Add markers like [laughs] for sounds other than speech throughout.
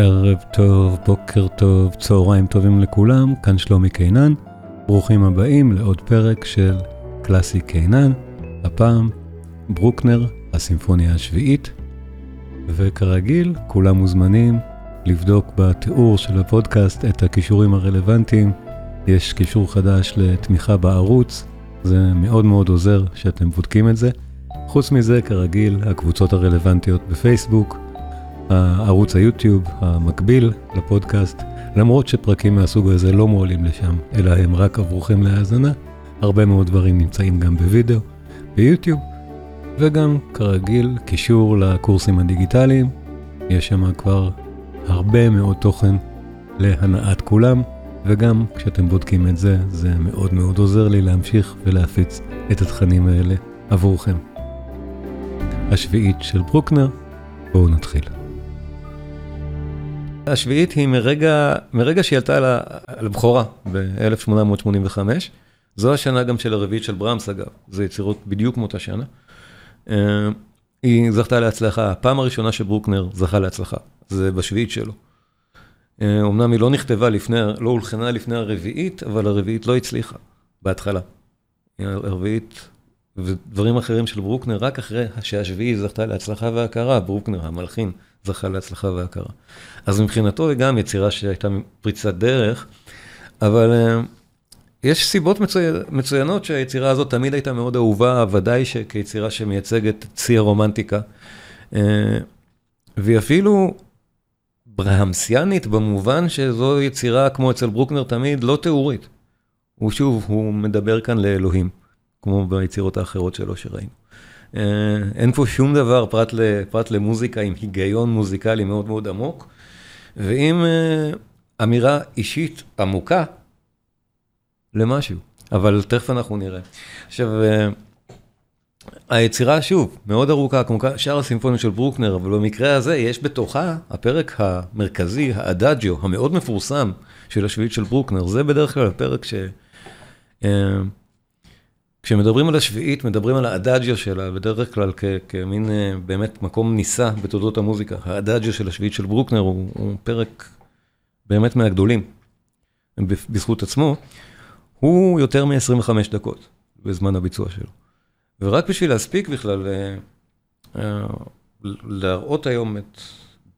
ערב טוב, בוקר טוב, צהריים טובים לכולם, כאן שלומי קינן. ברוכים הבאים לעוד פרק של קלאסי קינן, הפעם ברוקנר, הסימפוניה השביעית. וכרגיל, כולם מוזמנים לבדוק בתיאור של הפודקאסט את הכישורים הרלוונטיים. יש קישור חדש לתמיכה בערוץ, זה מאוד מאוד עוזר שאתם בודקים את זה. חוץ מזה, כרגיל, הקבוצות הרלוונטיות בפייסבוק, ערוץ היוטיוב המקביל לפודקאסט, למרות שפרקים מהסוג הזה לא מועלים לשם, אלא הם רק עבורכם להאזנה, הרבה מאוד דברים נמצאים גם בווידאו, ביוטיוב, וגם כרגיל קישור לקורסים הדיגיטליים, יש שם כבר הרבה מאוד תוכן להנאת כולם, וגם כשאתם בודקים את זה, זה מאוד מאוד עוזר לי להמשיך ולהפיץ את התכנים האלה עבורכם. השביעית של ברוקנר, בואו נתחיל. השביעית היא מרגע, מרגע שהיא עלתה על הבכורה ב-1885. זו השנה גם של הרביעית של ברמס אגב, זה יצירות בדיוק מאותה שנה. אה, היא זכתה להצלחה, הפעם הראשונה שברוקנר זכה להצלחה, זה בשביעית שלו. אמנם אה, היא לא נכתבה לפני, לא הולחנה לפני הרביעית, אבל הרביעית לא הצליחה בהתחלה. הרביעית ודברים אחרים של ברוקנר, רק אחרי שהשביעי זכתה להצלחה והכרה, ברוקנר, המלחין, זכה להצלחה והכרה. אז מבחינתו היא גם יצירה שהייתה פריצת דרך, אבל uh, יש סיבות מצוי... מצוינות שהיצירה הזאת תמיד הייתה מאוד אהובה, ודאי שכיצירה שמייצגת צי הרומנטיקה. Uh, והיא אפילו ברהמסיאנית במובן שזו יצירה, כמו אצל ברוקנר תמיד, לא תיאורית. הוא שוב, הוא מדבר כאן לאלוהים, כמו ביצירות האחרות שלו שראינו. אה, אין פה שום דבר פרט, פרט למוזיקה עם היגיון מוזיקלי מאוד מאוד עמוק, ועם אה, אמירה אישית עמוקה למשהו, אבל תכף אנחנו נראה. עכשיו, אה, היצירה, שוב, מאוד ארוכה, כמו שאר הסימפוניות של ברוקנר, אבל במקרה הזה יש בתוכה הפרק המרכזי, האדאג'יו, המאוד מפורסם של השביעית של ברוקנר. זה בדרך כלל הפרק ש... כשמדברים על השביעית, מדברים על האדאג'יו שלה, בדרך כלל כ- כמין אה, באמת מקום נישא בתולדות המוזיקה. האדאג'יו של השביעית של ברוקנר הוא, הוא פרק באמת מהגדולים, בזכות עצמו. הוא יותר מ-25 דקות בזמן הביצוע שלו. ורק בשביל להספיק בכלל, אה, אה, להראות היום את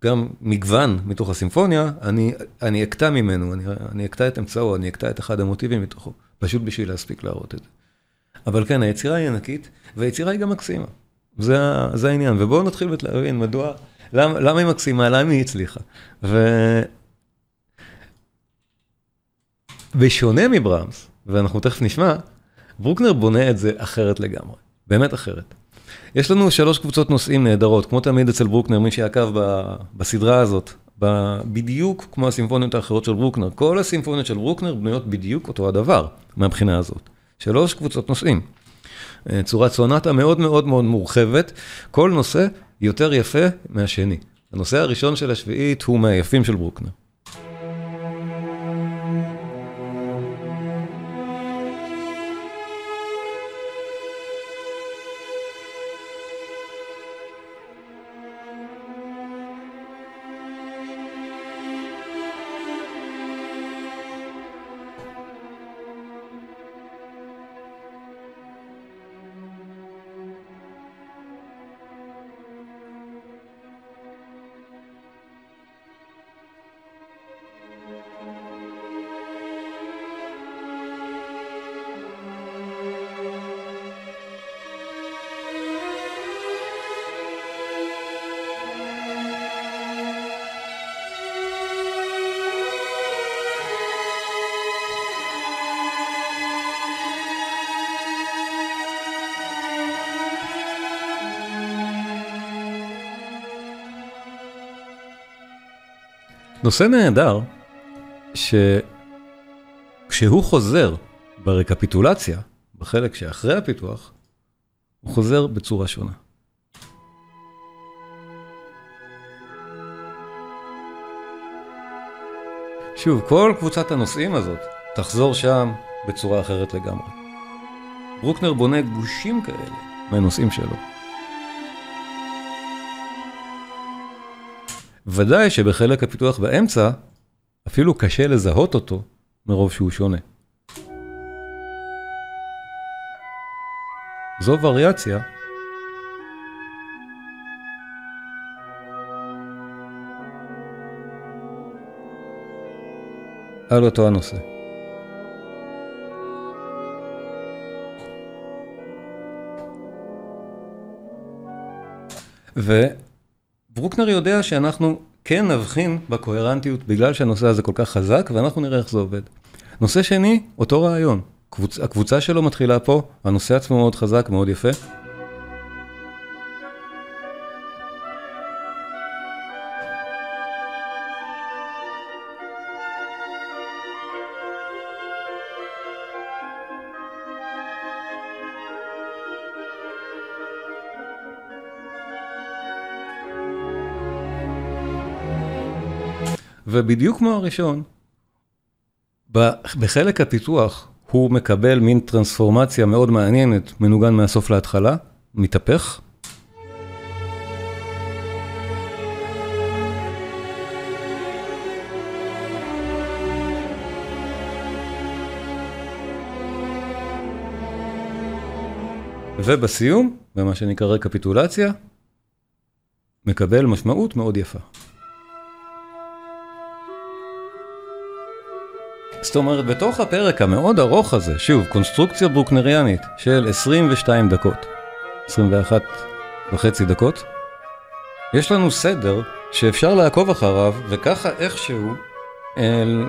גם מגוון מתוך הסימפוניה, אני, אני אקטע ממנו, אני, אני אקטע את אמצעו, אני אקטע את אחד המוטיבים מתוכו, פשוט בשביל להספיק להראות את זה. אבל כן, היצירה היא ענקית, והיצירה היא גם מקסימה. זה, זה העניין. ובואו נתחיל להבין מדוע, למה, למה היא מקסימה, למה היא הצליחה. ו... בשונה מברמס, ואנחנו תכף נשמע, ברוקנר בונה את זה אחרת לגמרי, באמת אחרת. יש לנו שלוש קבוצות נושאים נהדרות, כמו תמיד אצל ברוקנר, מי שעקב בסדרה הזאת, בדיוק כמו הסימפוניות האחרות של ברוקנר. כל הסימפוניות של ברוקנר בנויות בדיוק אותו הדבר, מהבחינה הזאת. שלוש קבוצות נושאים. אה, צורת סונטה מאוד מאוד מאוד מורחבת, כל נושא יותר יפה מהשני. הנושא הראשון של השביעית הוא מהיפים של ברוקנר. נושא נהדר, שכשהוא חוזר ברקפיטולציה, בחלק שאחרי הפיתוח, הוא חוזר בצורה שונה. שוב, כל קבוצת הנושאים הזאת תחזור שם בצורה אחרת לגמרי. ברוקנר בונה גושים כאלה מהנושאים שלו. ודאי שבחלק הפיתוח באמצע, אפילו קשה לזהות אותו מרוב שהוא שונה. זו וריאציה על אותו הנושא. וברוקנר יודע שאנחנו כן נבחין בקוהרנטיות בגלל שהנושא הזה כל כך חזק, ואנחנו נראה איך זה עובד. נושא שני, אותו רעיון. קבוצ... הקבוצה שלו מתחילה פה, הנושא עצמו מאוד חזק, מאוד יפה. ובדיוק כמו הראשון, בחלק הפיתוח הוא מקבל מין טרנספורמציה מאוד מעניינת, מנוגן מהסוף להתחלה, מתהפך. ובסיום, במה שנקרא רקפיטולציה, מקבל משמעות מאוד יפה. זאת אומרת, בתוך הפרק המאוד ארוך הזה, שוב, קונסטרוקציה ברוקנריאנית של 22 דקות, 21 וחצי דקות, יש לנו סדר שאפשר לעקוב אחריו, וככה איכשהו, אל...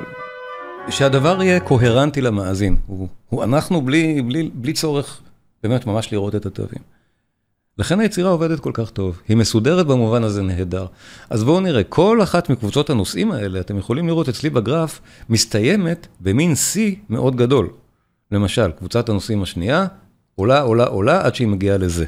שהדבר יהיה קוהרנטי למאזין. הוא, הוא אנחנו בלי, בלי, בלי צורך באמת ממש לראות את התווים. לכן היצירה עובדת כל כך טוב, היא מסודרת במובן הזה נהדר. אז בואו נראה, כל אחת מקבוצות הנושאים האלה, אתם יכולים לראות אצלי בגרף, מסתיימת במין שיא מאוד גדול. למשל, קבוצת הנושאים השנייה, עולה, עולה, עולה, עד שהיא מגיעה לזה.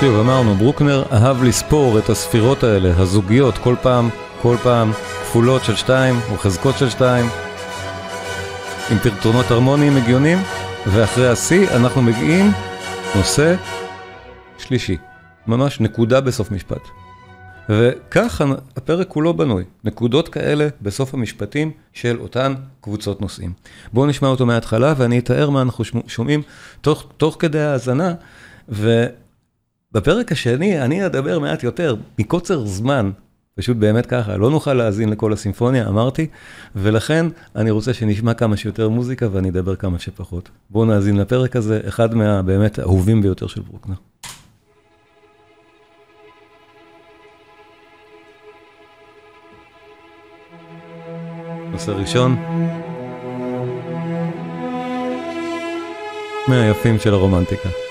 שוב, אמרנו, ברוקנר אהב לספור את הספירות האלה, הזוגיות, כל פעם, כל פעם, כפולות של שתיים, או חזקות של שתיים, עם פרטונות הרמוניים הגיונים, ואחרי השיא אנחנו מגיעים, נושא שלישי, ממש נקודה בסוף משפט. וכך הפרק כולו בנוי, נקודות כאלה בסוף המשפטים של אותן קבוצות נושאים. בואו נשמע אותו מההתחלה ואני אתאר מה אנחנו שומעים תוך, תוך כדי ההאזנה. ו... בפרק השני אני אדבר מעט יותר, מקוצר זמן, פשוט באמת ככה, לא נוכל להאזין לכל הסימפוניה, אמרתי, ולכן אני רוצה שנשמע כמה שיותר מוזיקה ואני אדבר כמה שפחות. בואו נאזין לפרק הזה, אחד מהבאמת האהובים ביותר של ברוקנר. נושא ראשון, מהיפים של הרומנטיקה.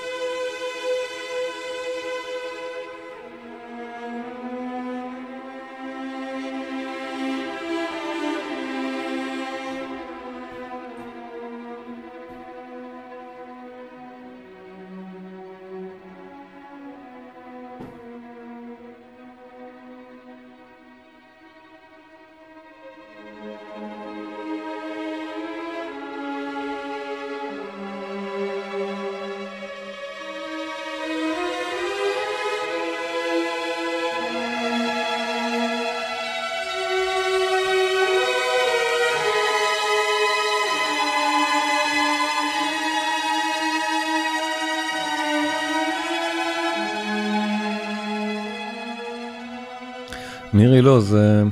זה...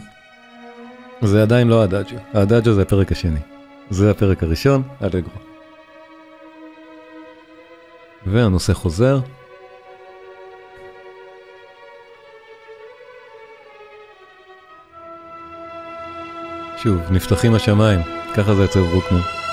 זה עדיין לא הדאג'ו. הדאג'ו זה הפרק השני. זה הפרק הראשון, אלגרו. והנושא חוזר. שוב, נפתחים השמיים, ככה זה אצל ברוקנר.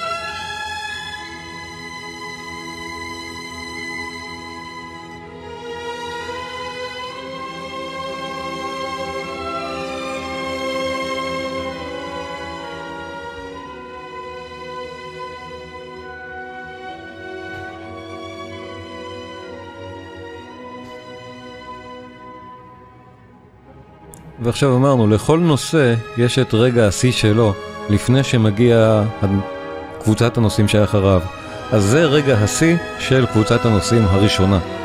ועכשיו אמרנו, לכל נושא יש את רגע השיא שלו, לפני שמגיע קבוצת הנושאים שאחריו. אז זה רגע השיא של קבוצת הנושאים הראשונה.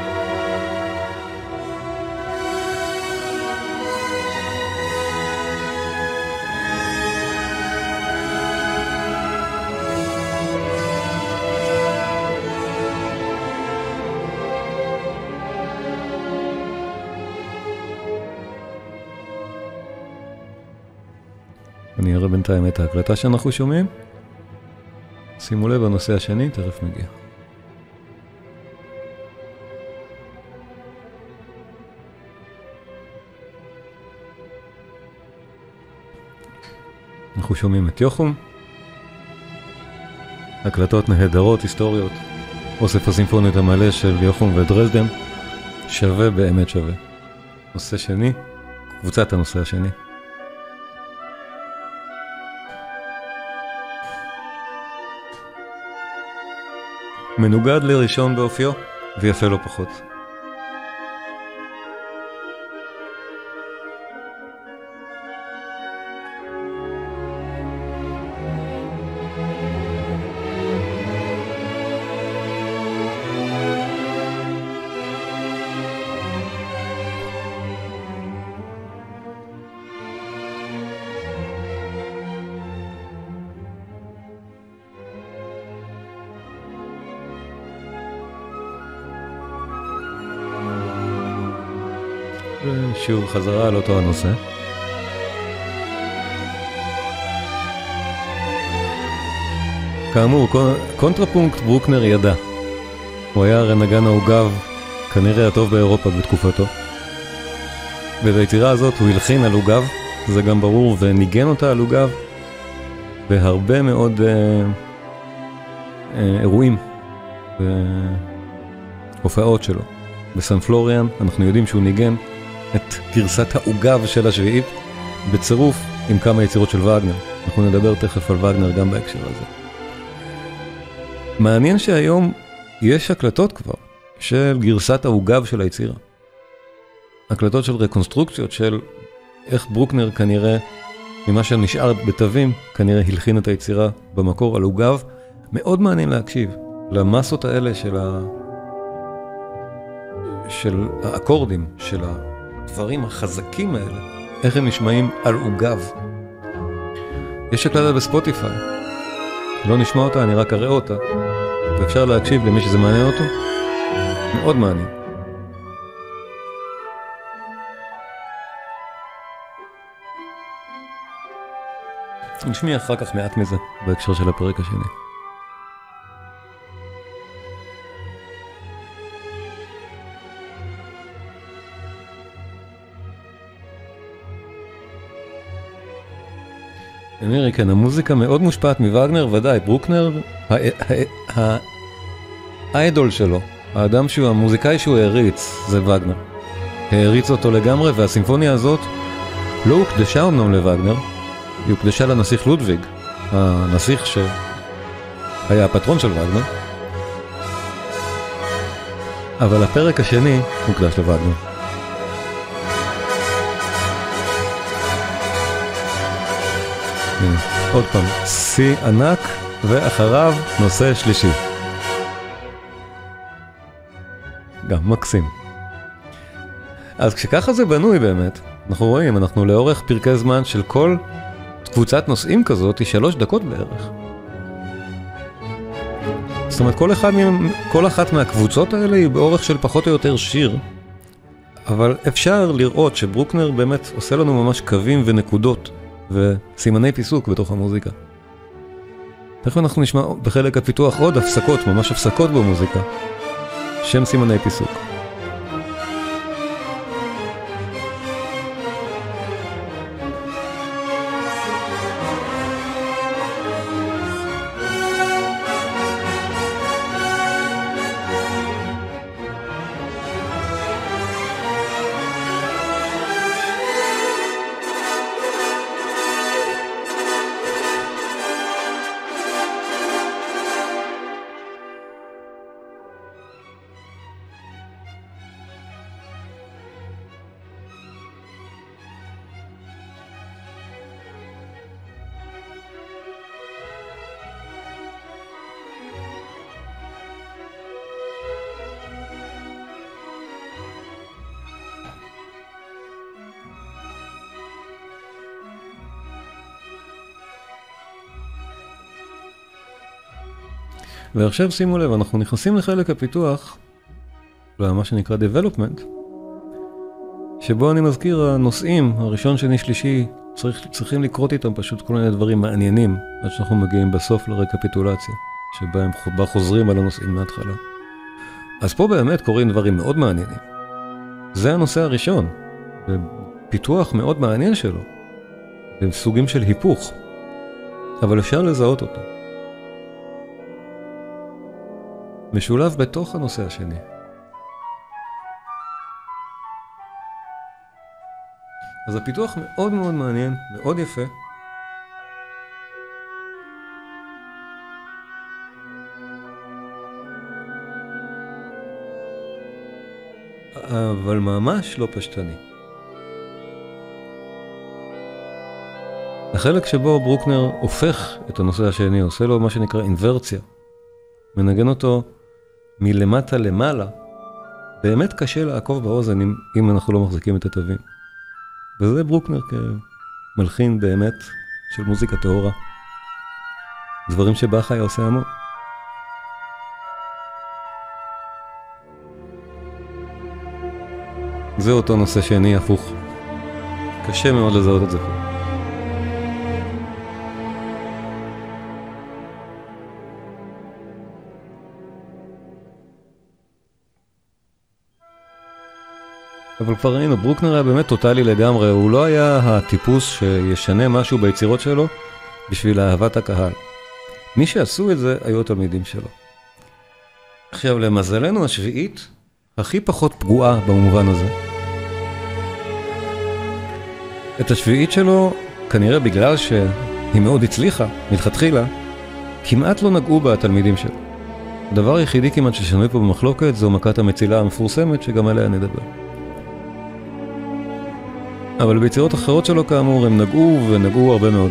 את ההקלטה שאנחנו שומעים. שימו לב, הנושא השני תכף מגיע. אנחנו שומעים את יוחום. הקלטות נהדרות, היסטוריות. אוסף הסימפונית המלא של יוחום ודרזדן. שווה באמת שווה. נושא שני, קבוצת הנושא השני. מנוגד לראשון באופיו, ויפה לא פחות. חזרה על אותו הנושא. כאמור, קונטרפונקט ברוקנר ידע. הוא היה הרי נגן העוגב, כנראה הטוב באירופה בתקופתו. וביצירה הזאת הוא הלחין על עוגב, זה גם ברור, וניגן אותה על עוגב בהרבה מאוד אה, אה, אירועים והופעות שלו. בסן פלוריאן אנחנו יודעים שהוא ניגן את גרסת העוגב של השביעית, בצירוף עם כמה יצירות של וגנר. אנחנו נדבר תכף על וגנר גם בהקשר הזה. מעניין שהיום יש הקלטות כבר של גרסת העוגב של היצירה. הקלטות של רקונסטרוקציות של איך ברוקנר כנראה, ממה שנשאר בתווים, כנראה הלחין את היצירה במקור על עוגב. מאוד מעניין להקשיב למסות האלה של, ה... של האקורדים, של ה... הדברים החזקים האלה, איך הם נשמעים על עוגב. יש הקלטה בספוטיפיי, לא נשמע אותה, אני רק אראה אותה, ואפשר להקשיב למי שזה מעניין אותו, מאוד מעניין. נשמיע אחר כך מעט מזה בהקשר של הפרק השני. מירי, כן, המוזיקה מאוד מושפעת מווגנר, ודאי, ברוקנר, האיידול שלו, האדם שהוא, המוזיקאי שהוא העריץ, זה וגנר. העריץ אותו לגמרי, והסימפוניה הזאת לא הוקדשה אמנם לווגנר, היא הוקדשה לנסיך לודוויג, הנסיך שהיה הפטרון של וגנר, אבל הפרק השני הוקדש לווגנר. עוד פעם, שיא ענק, ואחריו נושא שלישי. גם מקסים. אז כשככה זה בנוי באמת, אנחנו רואים, אנחנו לאורך פרקי זמן של כל קבוצת נושאים כזאת היא שלוש דקות בערך. זאת אומרת, כל, אחד, כל אחת מהקבוצות האלה היא באורך של פחות או יותר שיר, אבל אפשר לראות שברוקנר באמת עושה לנו ממש קווים ונקודות וסימני פיסוק בתוך המוזיקה. תכף אנחנו נשמע בחלק הפיתוח עוד הפסקות, ממש הפסקות במוזיקה, שם סימני פיסוק. ועכשיו שימו לב, אנחנו נכנסים לחלק הפיתוח, למה שנקרא Development, שבו אני מזכיר הנושאים, הראשון, שני, שלישי, צריך, צריכים לקרות איתם פשוט כל מיני דברים מעניינים, עד שאנחנו מגיעים בסוף לרקפיטולציה, שבה הם חוזרים על הנושאים מההתחלה. אז פה באמת קורים דברים מאוד מעניינים. זה הנושא הראשון, ופיתוח מאוד מעניין שלו, בסוגים של היפוך, אבל אפשר לזהות אותו. משולב בתוך הנושא השני. אז הפיתוח מאוד מאוד מעניין, מאוד יפה. אבל ממש לא פשטני. החלק שבו ברוקנר הופך את הנושא השני, עושה לו מה שנקרא אינוורציה, מנגן אותו מלמטה למעלה, באמת קשה לעקוב באוזן אם, אם אנחנו לא מחזיקים את התווים. וזה ברוקנר כמלחין באמת של מוזיקה טהורה. דברים שבאך היה עושה המון. זה אותו נושא שני הפוך. קשה מאוד לזהות את זה פה. אבל כבר ראינו, ברוקנר היה באמת טוטאלי לגמרי, הוא לא היה הטיפוס שישנה משהו ביצירות שלו בשביל אהבת הקהל. מי שעשו את זה היו התלמידים שלו. עכשיו, למזלנו השביעית, הכי פחות פגועה במובן הזה. את השביעית שלו, כנראה בגלל שהיא מאוד הצליחה מלכתחילה, כמעט לא נגעו בה התלמידים שלו. הדבר היחידי כמעט ששנוי פה במחלוקת זו מכת המצילה המפורסמת, שגם עליה נדבר. אבל ביצירות אחרות שלו כאמור הם נגעו ונגעו הרבה מאוד.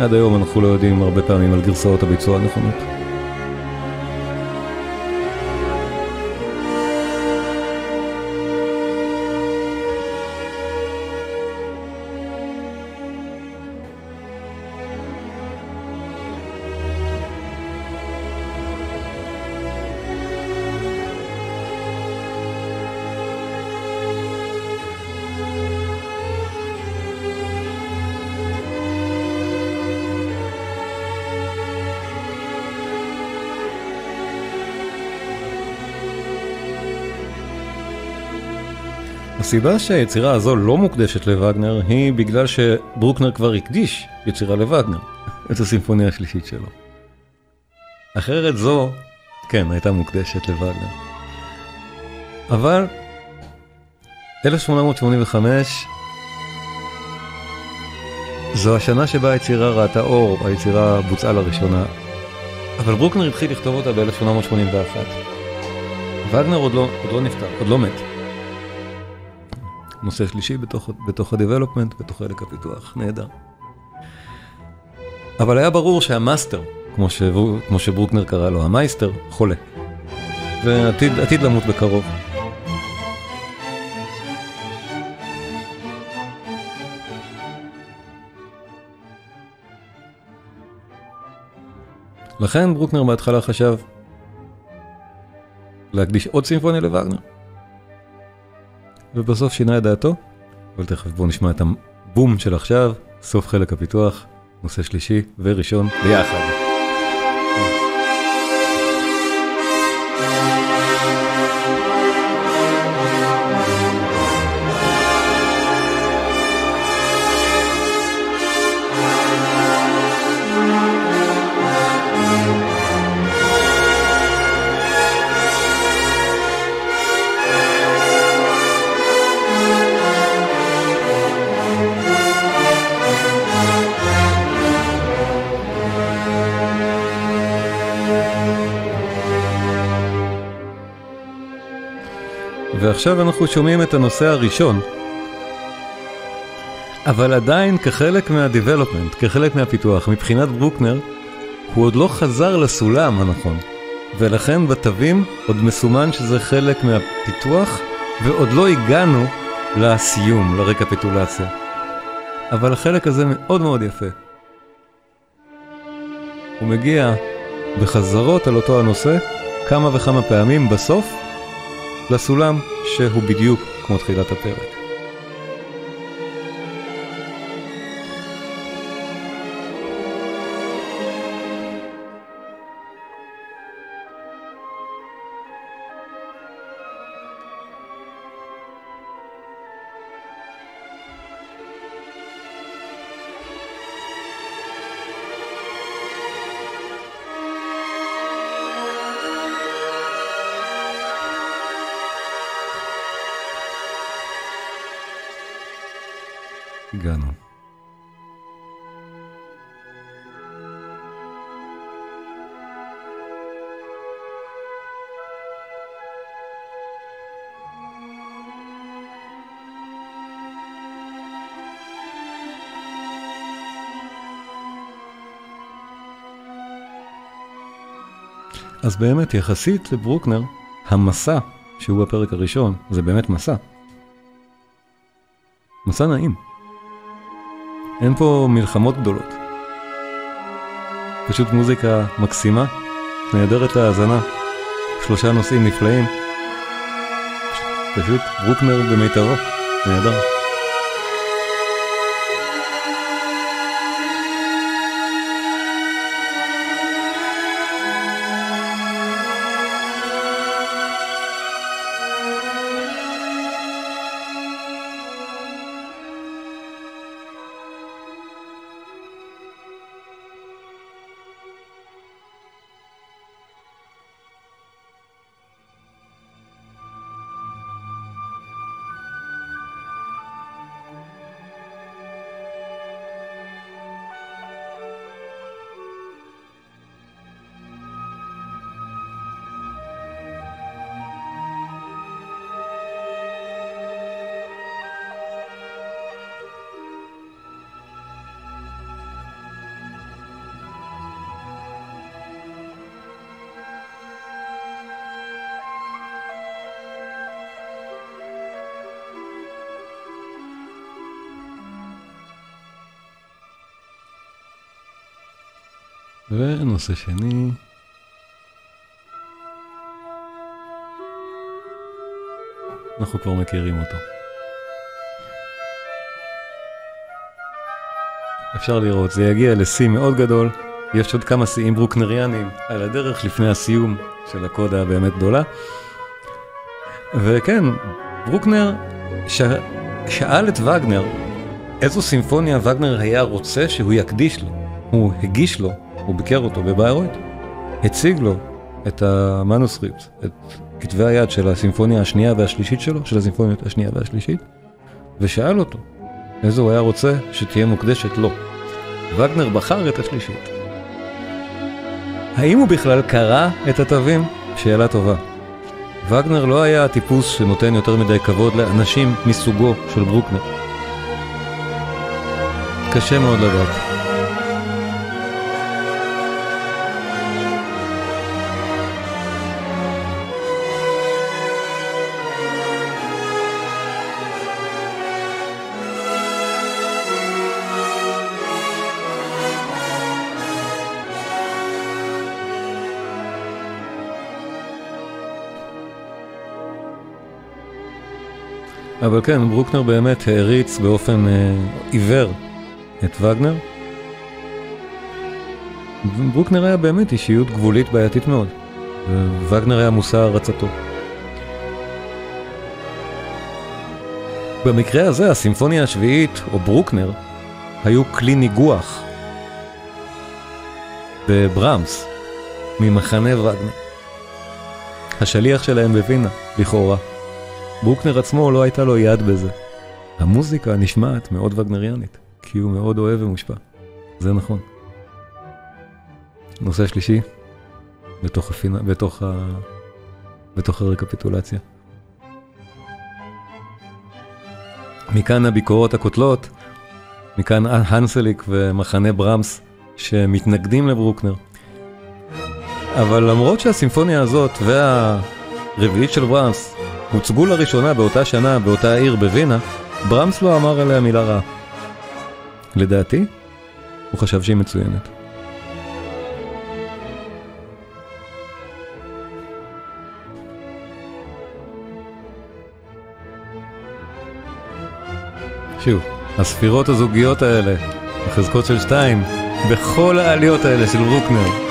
עד היום אנחנו לא יודעים הרבה פעמים על גרסאות הביצוע הנכונות. הסיבה שהיצירה הזו לא מוקדשת לווגנר היא בגלל שברוקנר כבר הקדיש יצירה לווגנר, [laughs] את הסימפוניה השלישית שלו. אחרת זו, כן, הייתה מוקדשת לווגנר. אבל 1885 זו השנה שבה היצירה ראתה אור, היצירה בוצעה לראשונה, אבל ברוקנר התחיל לכתוב אותה ב-1881. וגנר עוד לא, עוד לא נפטר, עוד לא מת. נושא שלישי בתוך, בתוך ה-Development, בתוך חלק הפיתוח, נהדר. אבל היה ברור שהמאסטר, כמו, ש... כמו שברוקנר קרא לו, המייסטר, חולה. ועתיד למות בקרוב. לכן ברוקנר בהתחלה חשב להקדיש עוד סימפוניה לווגנר. ובסוף שינה את דעתו, אבל תכף בואו נשמע את הבום של עכשיו, סוף חלק הפיתוח, נושא שלישי וראשון ביחד. ועכשיו אנחנו שומעים את הנושא הראשון, אבל עדיין כחלק מה-development, כחלק מהפיתוח, מבחינת ברוקנר, הוא עוד לא חזר לסולם הנכון, ולכן בתווים עוד מסומן שזה חלק מהפיתוח, ועוד לא הגענו לסיום, לרקפיטולציה. אבל החלק הזה מאוד מאוד יפה. הוא מגיע וחזרות על אותו הנושא כמה וכמה פעמים בסוף לסולם שהוא בדיוק כמו תחילת הפרק. הגענו. אז באמת, יחסית לברוקנר, המסע, שהוא הפרק הראשון, זה באמת מסע. מסע נעים. אין פה מלחמות גדולות. פשוט מוזיקה מקסימה, נהדרת להאזנה, שלושה נושאים נפלאים. פשוט ברוקנר במיטבו, נהדר. ונושא שני. אנחנו כבר מכירים אותו. אפשר לראות, זה יגיע לשיא מאוד גדול, יש עוד כמה שיאים ברוקנריאנים על הדרך לפני הסיום של הקודה הבאמת גדולה. וכן, ברוקנר ש... שאל את וגנר איזו סימפוניה וגנר היה רוצה שהוא יקדיש לו. הוא הגיש לו הוא ביקר אותו בביירויט, הציג לו את המנוסקריפט, את כתבי היד של הסימפוניה השנייה והשלישית שלו, של הסימפוניות השנייה והשלישית, ושאל אותו איזה הוא היה רוצה שתהיה מוקדשת לו. וגנר בחר את השלישית. האם הוא בכלל קרא את התווים? שאלה טובה. וגנר לא היה הטיפוס שנותן יותר מדי כבוד לאנשים מסוגו של ברוקנר. קשה מאוד לדעת. אבל כן, ברוקנר באמת העריץ באופן אה, עיוור את וגנר. ברוקנר היה באמת אישיות גבולית בעייתית מאוד, ווגנר היה מושא הערצתו. במקרה הזה, הסימפוניה השביעית, או ברוקנר, היו כלי ניגוח בברמס, ממחנה וגנר. השליח שלהם בווינה, לכאורה. ברוקנר עצמו לא הייתה לו יד בזה. המוזיקה נשמעת מאוד וגנריאנית, כי הוא מאוד אוהב ומושפע. זה נכון. נושא שלישי, בתוך, הפינה, בתוך, ה... בתוך הרקפיטולציה. מכאן הביקורות הקוטלות, מכאן הנסליק ומחנה ברמס שמתנגדים לברוקנר. אבל למרות שהסימפוניה הזאת והרביעית של ברמס הוצגו לראשונה באותה שנה באותה עיר בווינה, ברמס לא אמר עליה מילה רעה. לדעתי, הוא חשב שהיא מצוינת. שוב, הספירות הזוגיות האלה, החזקות של שתיים, בכל העליות האלה של רוקנר,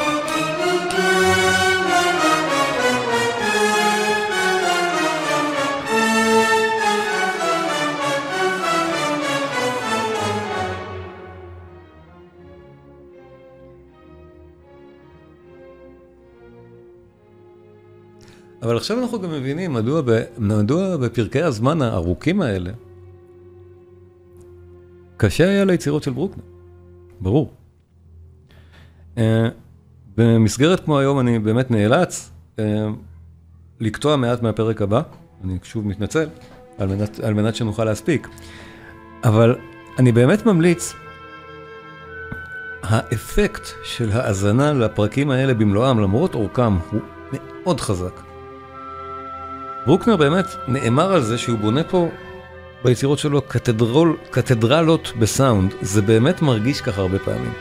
אבל עכשיו אנחנו גם מבינים מדוע, ב, מדוע בפרקי הזמן הארוכים האלה, קשה היה ליצירות של ברוקנר, ברור. Uh, במסגרת כמו היום אני באמת נאלץ uh, לקטוע מעט מהפרק הבא, אני שוב מתנצל, על מנת, על מנת שנוכל להספיק, אבל אני באמת ממליץ, האפקט של האזנה לפרקים האלה במלואם, למרות אורכם, הוא מאוד חזק. ברוקנר באמת נאמר על זה שהוא בונה פה ביצירות שלו קתדרול, קתדרלות בסאונד, זה באמת מרגיש ככה הרבה פעמים.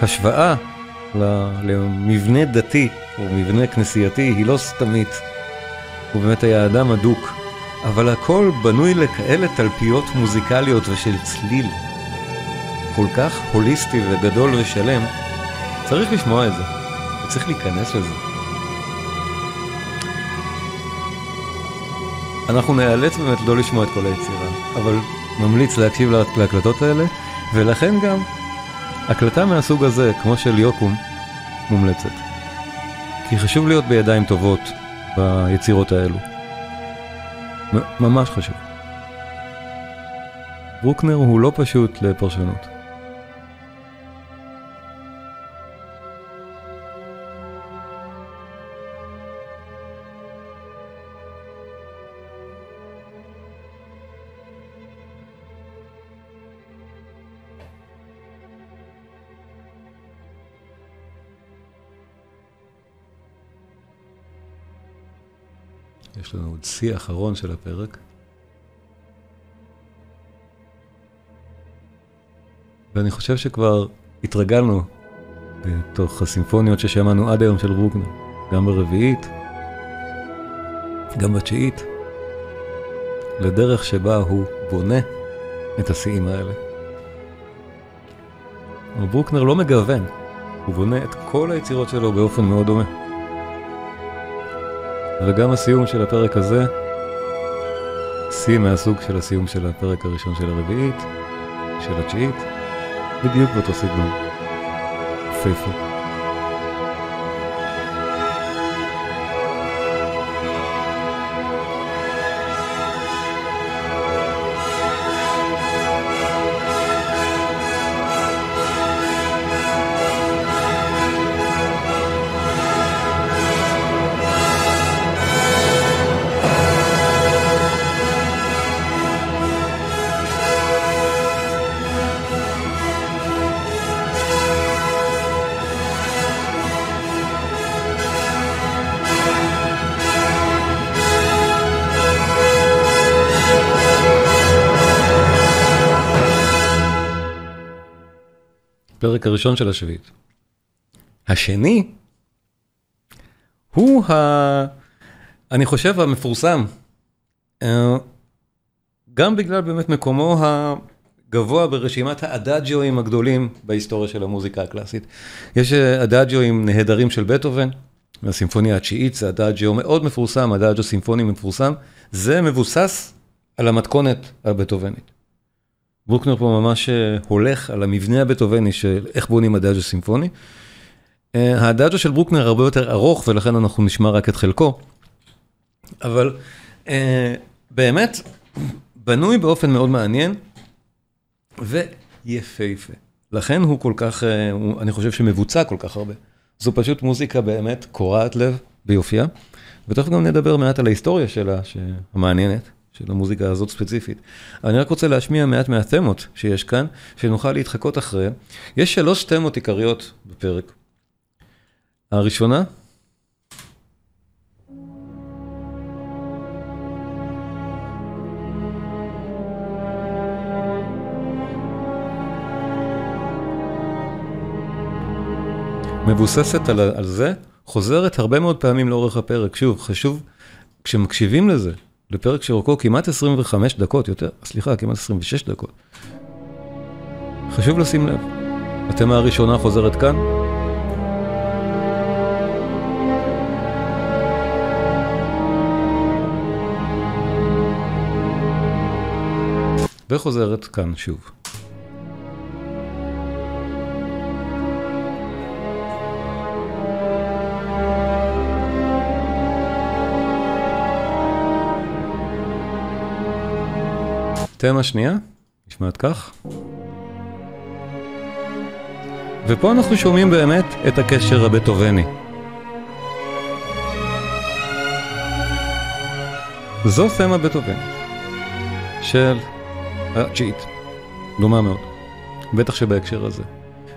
ההשוואה למבנה דתי או מבנה כנסייתי היא לא סתמית, הוא באמת היה אדם אדוק, אבל הכל בנוי לכאלה תלפיות מוזיקליות ושל צליל. כל כך הוליסטי וגדול ושלם, צריך לשמוע את זה, וצריך להיכנס לזה. אנחנו נאלץ באמת לא לשמוע את כל היצירה, אבל ממליץ להקשיב להקלטות האלה, ולכן גם הקלטה מהסוג הזה, כמו של יוקום, מומלצת. כי חשוב להיות בידיים טובות ביצירות האלו. ממש חשוב. ברוקנר הוא לא פשוט לפרשנות. יש לנו עוד שיא אחרון של הפרק. ואני חושב שכבר התרגלנו בתוך הסימפוניות ששמענו עד היום של ברוקנר, גם ברביעית, גם בתשיעית, לדרך שבה הוא בונה את השיאים האלה. אבל ברוקנר לא מגוון, הוא בונה את כל היצירות שלו באופן מאוד דומה. וגם הסיום של הפרק הזה, שיא מהסוג של הסיום של הפרק הראשון של הרביעית, של התשיעית, בדיוק באותו סגנון. פייפו. הפרק הראשון של השביעית. השני הוא ה... אני חושב המפורסם, אה, גם בגלל באמת מקומו הגבוה ברשימת האדאג'ואים הגדולים בהיסטוריה של המוזיקה הקלאסית. יש אה, אדאג'ואים נהדרים של בטהובן, מהסימפוניה התשיעית, זה אדאג'ו מאוד מפורסם, אדאג'ו סימפוני מפורסם, זה מבוסס על המתכונת הבטהובנית. ברוקנר פה ממש אה, הולך על המבנה הבטהובני של איך בונים הדאג'ו סימפוני. אה, הדאג'ו של ברוקנר הרבה יותר ארוך ולכן אנחנו נשמע רק את חלקו. אבל אה, באמת בנוי באופן מאוד מעניין ויפהפה. לכן הוא כל כך, אני חושב שמבוצע כל כך הרבה. זו פשוט מוזיקה באמת קורעת לב ביופייה. ותכף גם נדבר מעט על ההיסטוריה שלה, המעניינת. של המוזיקה הזאת ספציפית. אני רק רוצה להשמיע מעט מהתמות שיש כאן, שנוכל להתחקות אחריהן. יש שלוש תמות עיקריות בפרק. הראשונה, מבוססת על, על זה, חוזרת הרבה מאוד פעמים לאורך הפרק. שוב, חשוב, כשמקשיבים לזה, לפרק שאורכו כמעט 25 דקות, יותר, סליחה, כמעט 26 דקות. חשוב לשים לב, התמה הראשונה חוזרת כאן. וחוזרת כאן שוב. תמה שנייה, נשמעת כך. ופה אנחנו שומעים באמת את הקשר הבטובני. זו תמה בטובני של הג'יט, דומה מאוד, בטח שבהקשר הזה.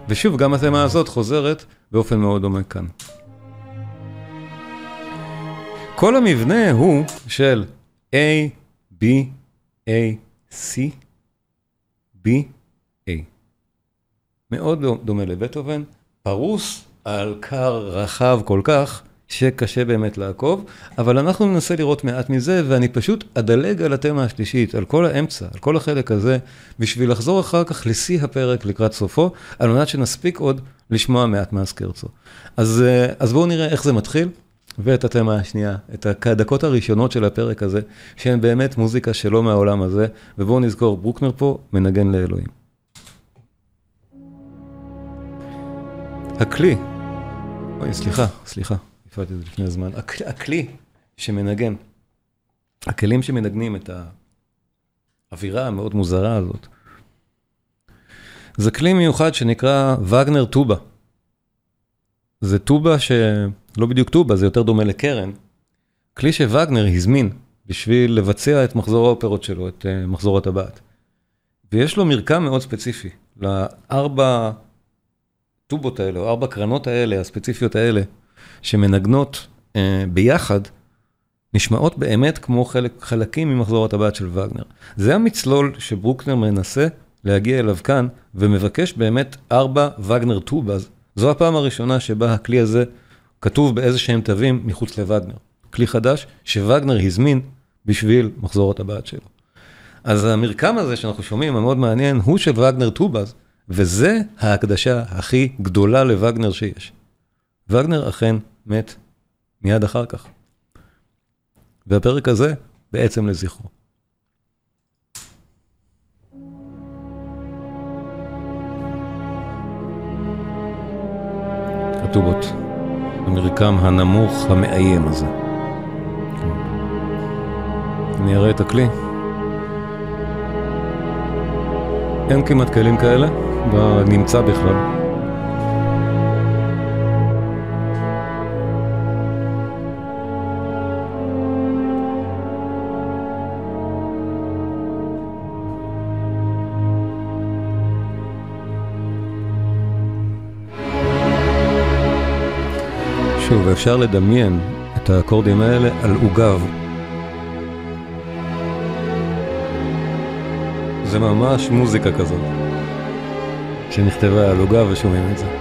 ושוב, גם התמה הזאת חוזרת באופן מאוד דומה כאן. כל המבנה הוא של A, B, A, C, B, A. מאוד דומה לבטהובן, פרוס על קר רחב כל כך, שקשה באמת לעקוב, אבל אנחנו ננסה לראות מעט מזה, ואני פשוט אדלג על התמה השלישית, על כל האמצע, על כל החלק הזה, בשביל לחזור אחר כך לשיא הפרק לקראת סופו, על מנת שנספיק עוד לשמוע מעט מהסקרצו. אז, אה, אז בואו נראה איך זה מתחיל. ואת התמה השנייה, את הדקות הראשונות של הפרק הזה, שהן באמת מוזיקה שלא מהעולם הזה, ובואו נזכור, ברוקנר פה מנגן לאלוהים. הכלי, אוי, סליחה, סליחה, הפעלתי את זה לפני הזמן, הכ, הכלי שמנגן, הכלים שמנגנים את האווירה המאוד מוזרה הזאת, זה כלי מיוחד שנקרא וגנר טובה. זה טובה שלא בדיוק טובה, זה יותר דומה לקרן. כלי שווגנר הזמין בשביל לבצע את מחזור האופרות שלו, את uh, מחזור הטבעת. ויש לו מרקם מאוד ספציפי. לארבע טובות האלה, או ארבע קרנות האלה, הספציפיות האלה, שמנגנות uh, ביחד, נשמעות באמת כמו חלק, חלקים ממחזור הטבעת של וגנר. זה המצלול שברוקנר מנסה להגיע אליו כאן, ומבקש באמת ארבע וגנר טובאז. זו הפעם הראשונה שבה הכלי הזה כתוב באיזה שהם תווים מחוץ לווגנר. כלי חדש שווגנר הזמין בשביל מחזור הטבעת שלו. אז המרקם הזה שאנחנו שומעים, המאוד מעניין, הוא של וגנר טובאז, וזה ההקדשה הכי גדולה לווגנר שיש. וגנר אכן מת מיד אחר כך. והפרק הזה בעצם לזכרו. הטובות, המרקם הנמוך המאיים הזה. אני אראה את הכלי. אין כמעט כלים כאלה, בנמצא בכלל. שוב, אפשר לדמיין את האקורדים האלה על עוגב. זה ממש מוזיקה כזאת, שנכתבה על עוגב ושומעים את זה.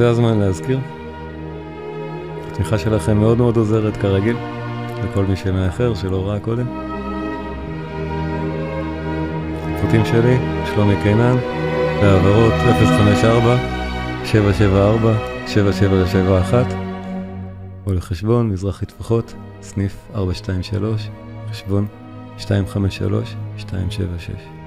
זה הזמן להזכיר. התמיכה שלכם מאוד מאוד עוזרת כרגיל, לכל מי שמאחר שלא ראה קודם. חוטים שלי, שלומי קינן, בהעברות 054-774-7771, או לחשבון מזרחי טפחות, סניף 423, חשבון 253-276.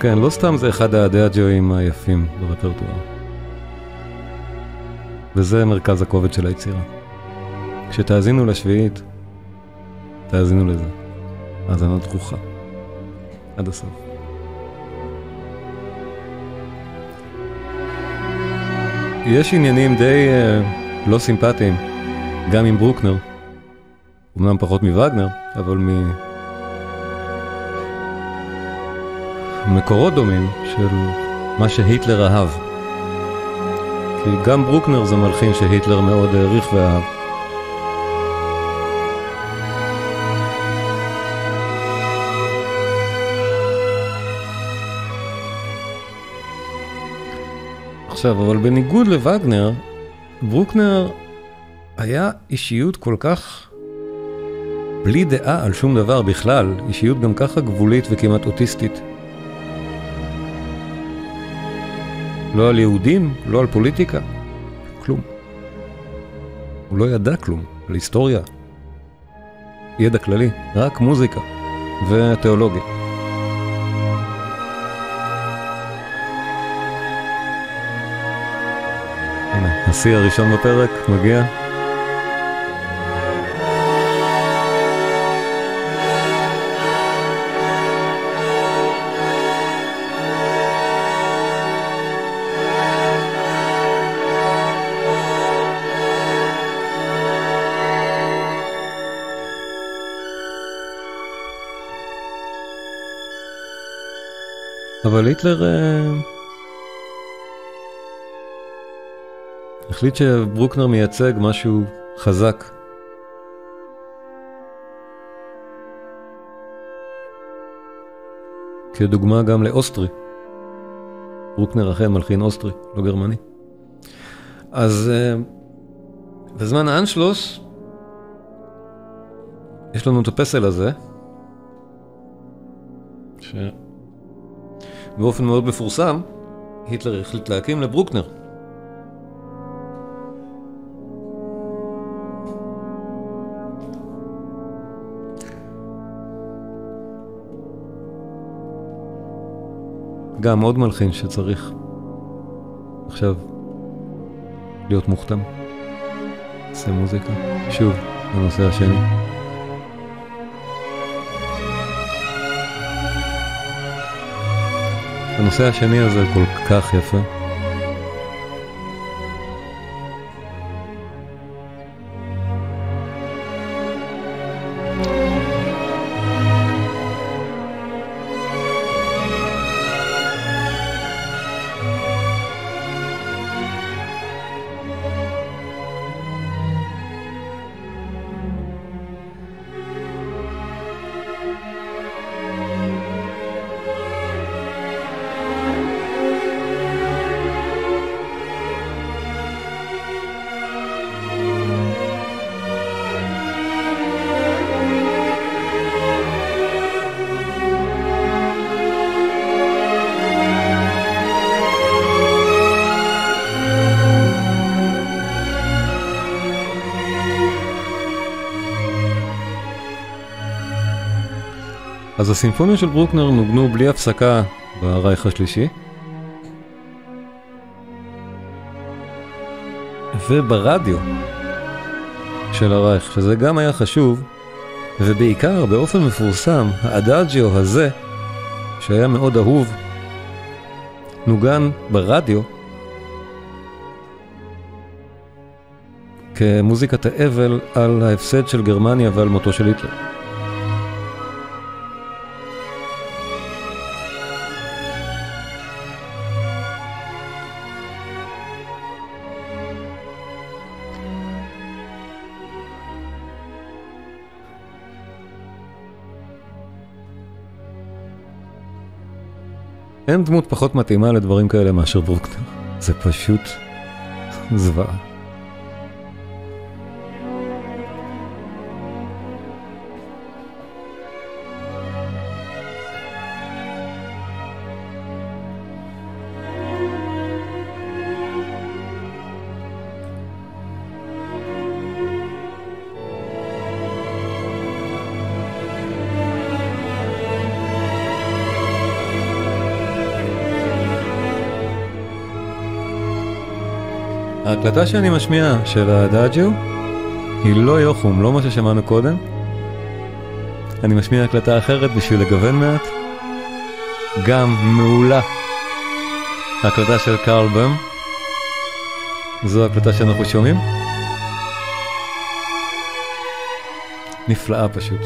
כן, לא סתם זה אחד האדאג'ואים היפים ברפרטואר. וזה מרכז הכובד של היצירה. כשתאזינו לשביעית, תאזינו לזה. האזנה דרוכה. עד הסוף. יש עניינים די uh, לא סימפטיים, גם עם ברוקנר, אמנם פחות מווגנר, אבל ממקורות דומים של מה שהיטלר אהב. כי גם ברוקנר זה מלחין שהיטלר מאוד העריך ואהב. עכשיו, אבל בניגוד לווגנר, ברוקנר היה אישיות כל כך בלי דעה על שום דבר בכלל, אישיות גם ככה גבולית וכמעט אוטיסטית. לא על יהודים, לא על פוליטיקה, כלום. הוא לא ידע כלום, על היסטוריה, ידע כללי, רק מוזיקה ותיאולוגיה. הנה, השיא הראשון בפרק מגיע. אבל היטלר אה, החליט שברוקנר מייצג משהו חזק. כדוגמה גם לאוסטרי. ברוקנר אכן מלחין אוסטרי, לא גרמני. אז אה, בזמן האנשלוס יש לנו את הפסל הזה, ש... באופן מאוד מפורסם, היטלר החליט להקים לברוקנר. גם עוד מלחין שצריך עכשיו להיות מוכתם. עושה מוזיקה. שוב, הנושא השני. הנושא השני הזה כל כך יפה. אז הסימפוניה של ברוקנר נוגנו בלי הפסקה ברייך השלישי. וברדיו של הרייך, שזה גם היה חשוב, ובעיקר באופן מפורסם, האדאג'יו הזה, שהיה מאוד אהוב, נוגן ברדיו כמוזיקת האבל על ההפסד של גרמניה ועל מותו של היטלר. אין דמות פחות מתאימה לדברים כאלה מאשר ברוקנר. זה פשוט זוועה. ההקלטה שאני משמיע של הדאג'ו היא לא יוחום, לא מה ששמענו קודם. אני משמיע הקלטה אחרת בשביל לגוון מעט. גם מעולה. ההקלטה של קארל בם. זו ההקלטה שאנחנו שומעים. נפלאה פשוט.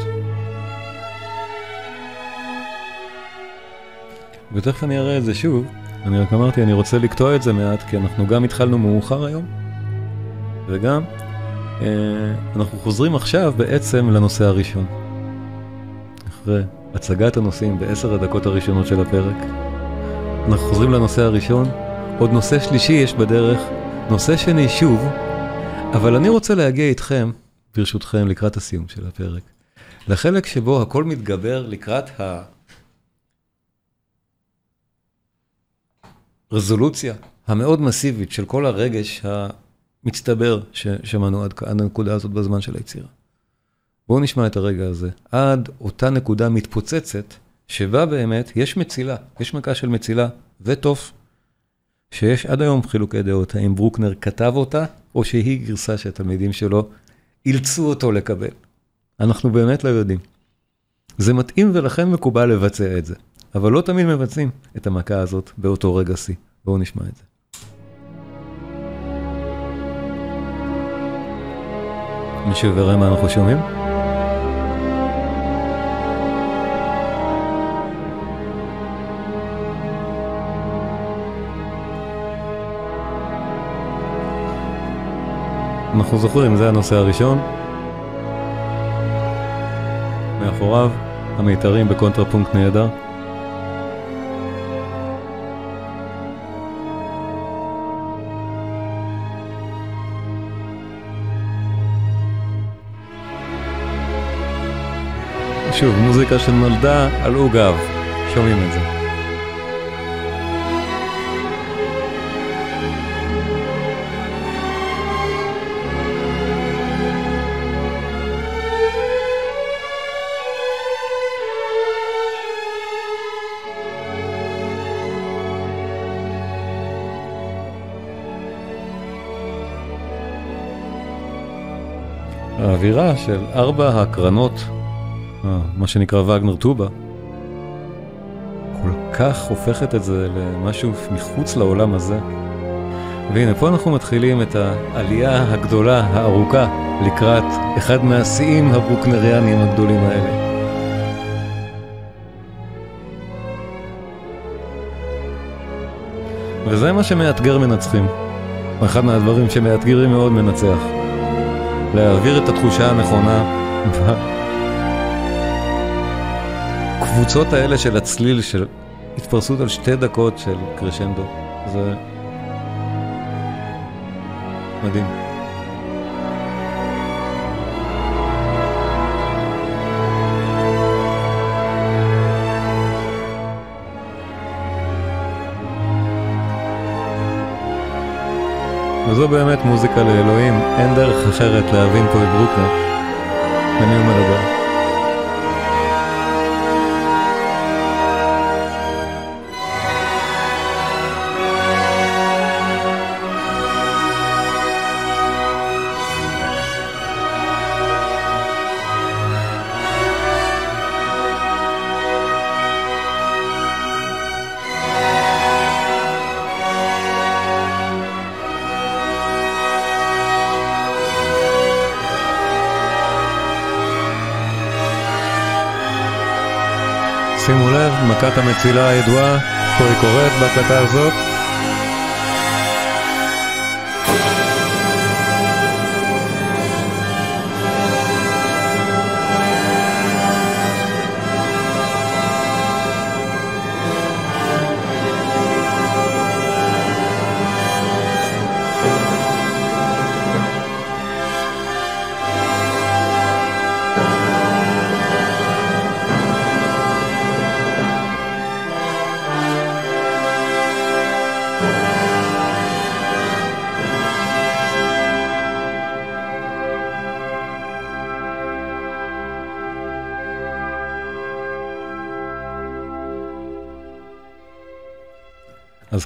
ותכף אני אראה את זה שוב. אני רק אמרתי, אני רוצה לקטוע את זה מעט, כי אנחנו גם התחלנו מאוחר היום, וגם אה, אנחנו חוזרים עכשיו בעצם לנושא הראשון. אחרי הצגת הנושאים בעשר הדקות הראשונות של הפרק. אנחנו חוזרים לנושא הראשון, עוד נושא שלישי יש בדרך, נושא שני שוב, אבל אני רוצה להגיע איתכם, ברשותכם, לקראת הסיום של הפרק, לחלק שבו הכל מתגבר לקראת ה... רזולוציה המאוד מסיבית של כל הרגש המצטבר ששמענו עד, עד הנקודה הזאת בזמן של היצירה. בואו נשמע את הרגע הזה, עד אותה נקודה מתפוצצת, שבה באמת יש מצילה, יש מכה של מצילה ותוף, שיש עד היום חילוקי דעות, האם ברוקנר כתב אותה, או שהיא גרסה שהתלמידים שלו אילצו אותו לקבל. אנחנו באמת לא יודעים. זה מתאים ולכן מקובל לבצע את זה. אבל לא תמיד מבצעים את המכה הזאת באותו רגע שיא. בואו נשמע את זה. מישהו יראה מה אנחנו שומעים? אנחנו זוכרים, זה הנושא הראשון. מאחוריו, המיתרים בקונטרפונקט נהדר. שוב, מוזיקה שנולדה על עוגב, שומעים את זה. האווירה של ארבע הקרנות מה שנקרא וגנר טובה, כל כך הופכת את זה למשהו מחוץ לעולם הזה. והנה, פה אנחנו מתחילים את העלייה הגדולה, הארוכה, לקראת אחד מהשיאים הברוקנריאניים הגדולים האלה. וזה מה שמאתגר מנצחים. אחד מהדברים שמאתגרים מאוד מנצח. להעביר את התחושה הנכונה [laughs] הקבוצות האלה של הצליל, של התפרסות על שתי דקות של קרשנדו, זה מדהים. וזו באמת מוזיקה לאלוהים, אין דרך אחרת להבין פה את ברוקנר. למי הוא שימו לב, מכת המצילה הידועה, פה היא קורית בהקלטה הזאת.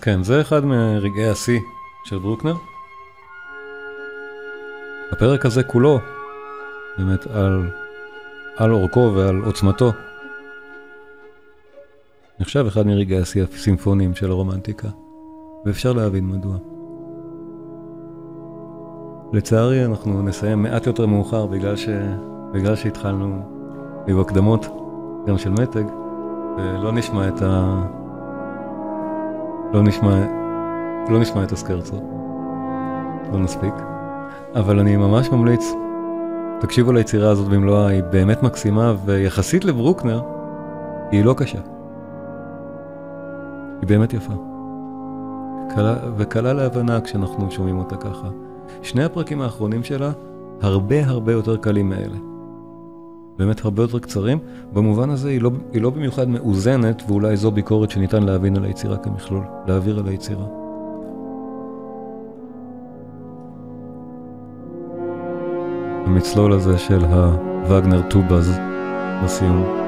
כן, זה אחד מרגעי השיא של ברוקנר. הפרק הזה כולו, באמת על, על אורכו ועל עוצמתו, נחשב אחד מרגעי השיא הסימפוניים של הרומנטיקה, ואפשר להבין מדוע. לצערי אנחנו נסיים מעט יותר מאוחר בגלל, ש... בגלל שהתחלנו עם הקדמות גם של מתג, ולא נשמע את ה... לא נשמע, לא נשמע את הסקרצו, לא נספיק. אבל אני ממש ממליץ, תקשיבו ליצירה הזאת במלואה, היא באמת מקסימה, ויחסית לברוקנר, היא לא קשה. היא באמת יפה. קלה, וקלה להבנה כשאנחנו שומעים אותה ככה. שני הפרקים האחרונים שלה הרבה הרבה יותר קלים מאלה. באמת הרבה יותר קצרים, במובן הזה היא לא, היא לא במיוחד מאוזנת, ואולי זו ביקורת שניתן להבין על היצירה כמכלול, להעביר על היצירה. המצלול הזה של הווגנר טובאז בסיום.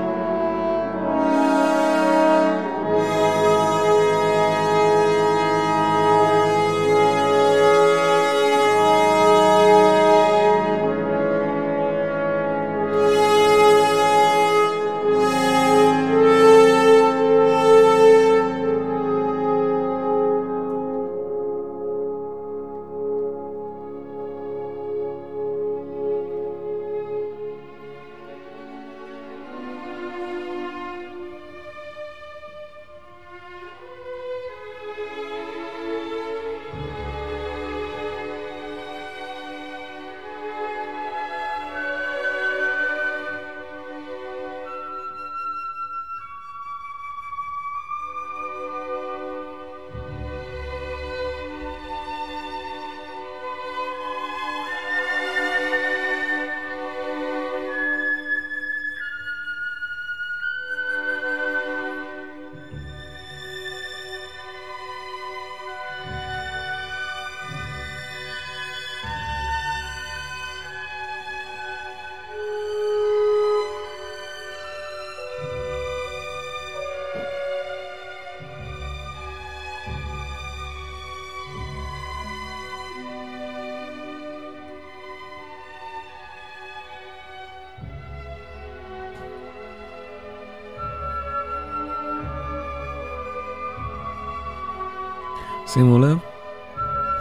שימו לב,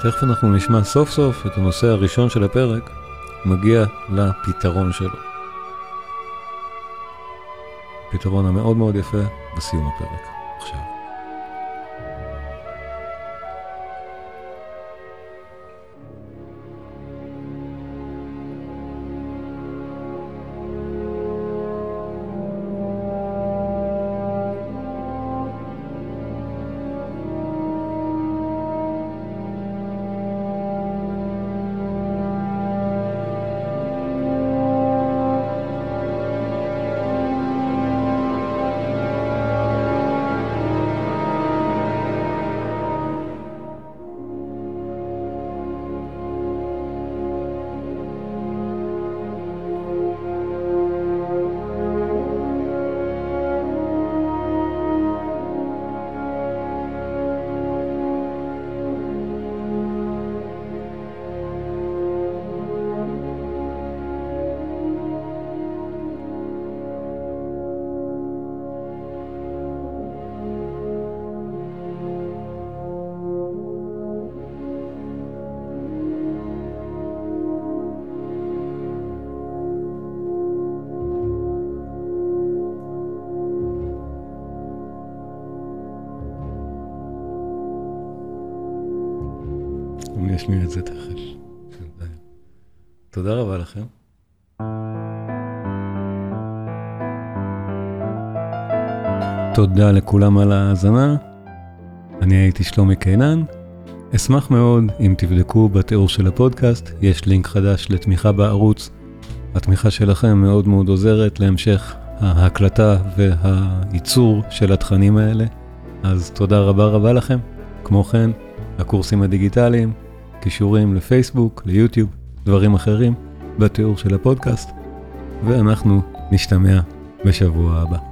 תכף אנחנו נשמע סוף סוף את הנושא הראשון של הפרק, מגיע לפתרון שלו. פתרון המאוד מאוד יפה בסיום הפרק. נשמיע את זה תכף. תודה רבה לכם. תודה לכולם על ההאזנה. אני הייתי שלומי קינן. אשמח מאוד אם תבדקו בתיאור של הפודקאסט, יש לינק חדש לתמיכה בערוץ. התמיכה שלכם מאוד מאוד עוזרת להמשך ההקלטה והייצור של התכנים האלה, אז תודה רבה רבה לכם. כמו כן, הקורסים הדיגיטליים, קישורים לפייסבוק, ליוטיוב, דברים אחרים בתיאור של הפודקאסט, ואנחנו נשתמע בשבוע הבא.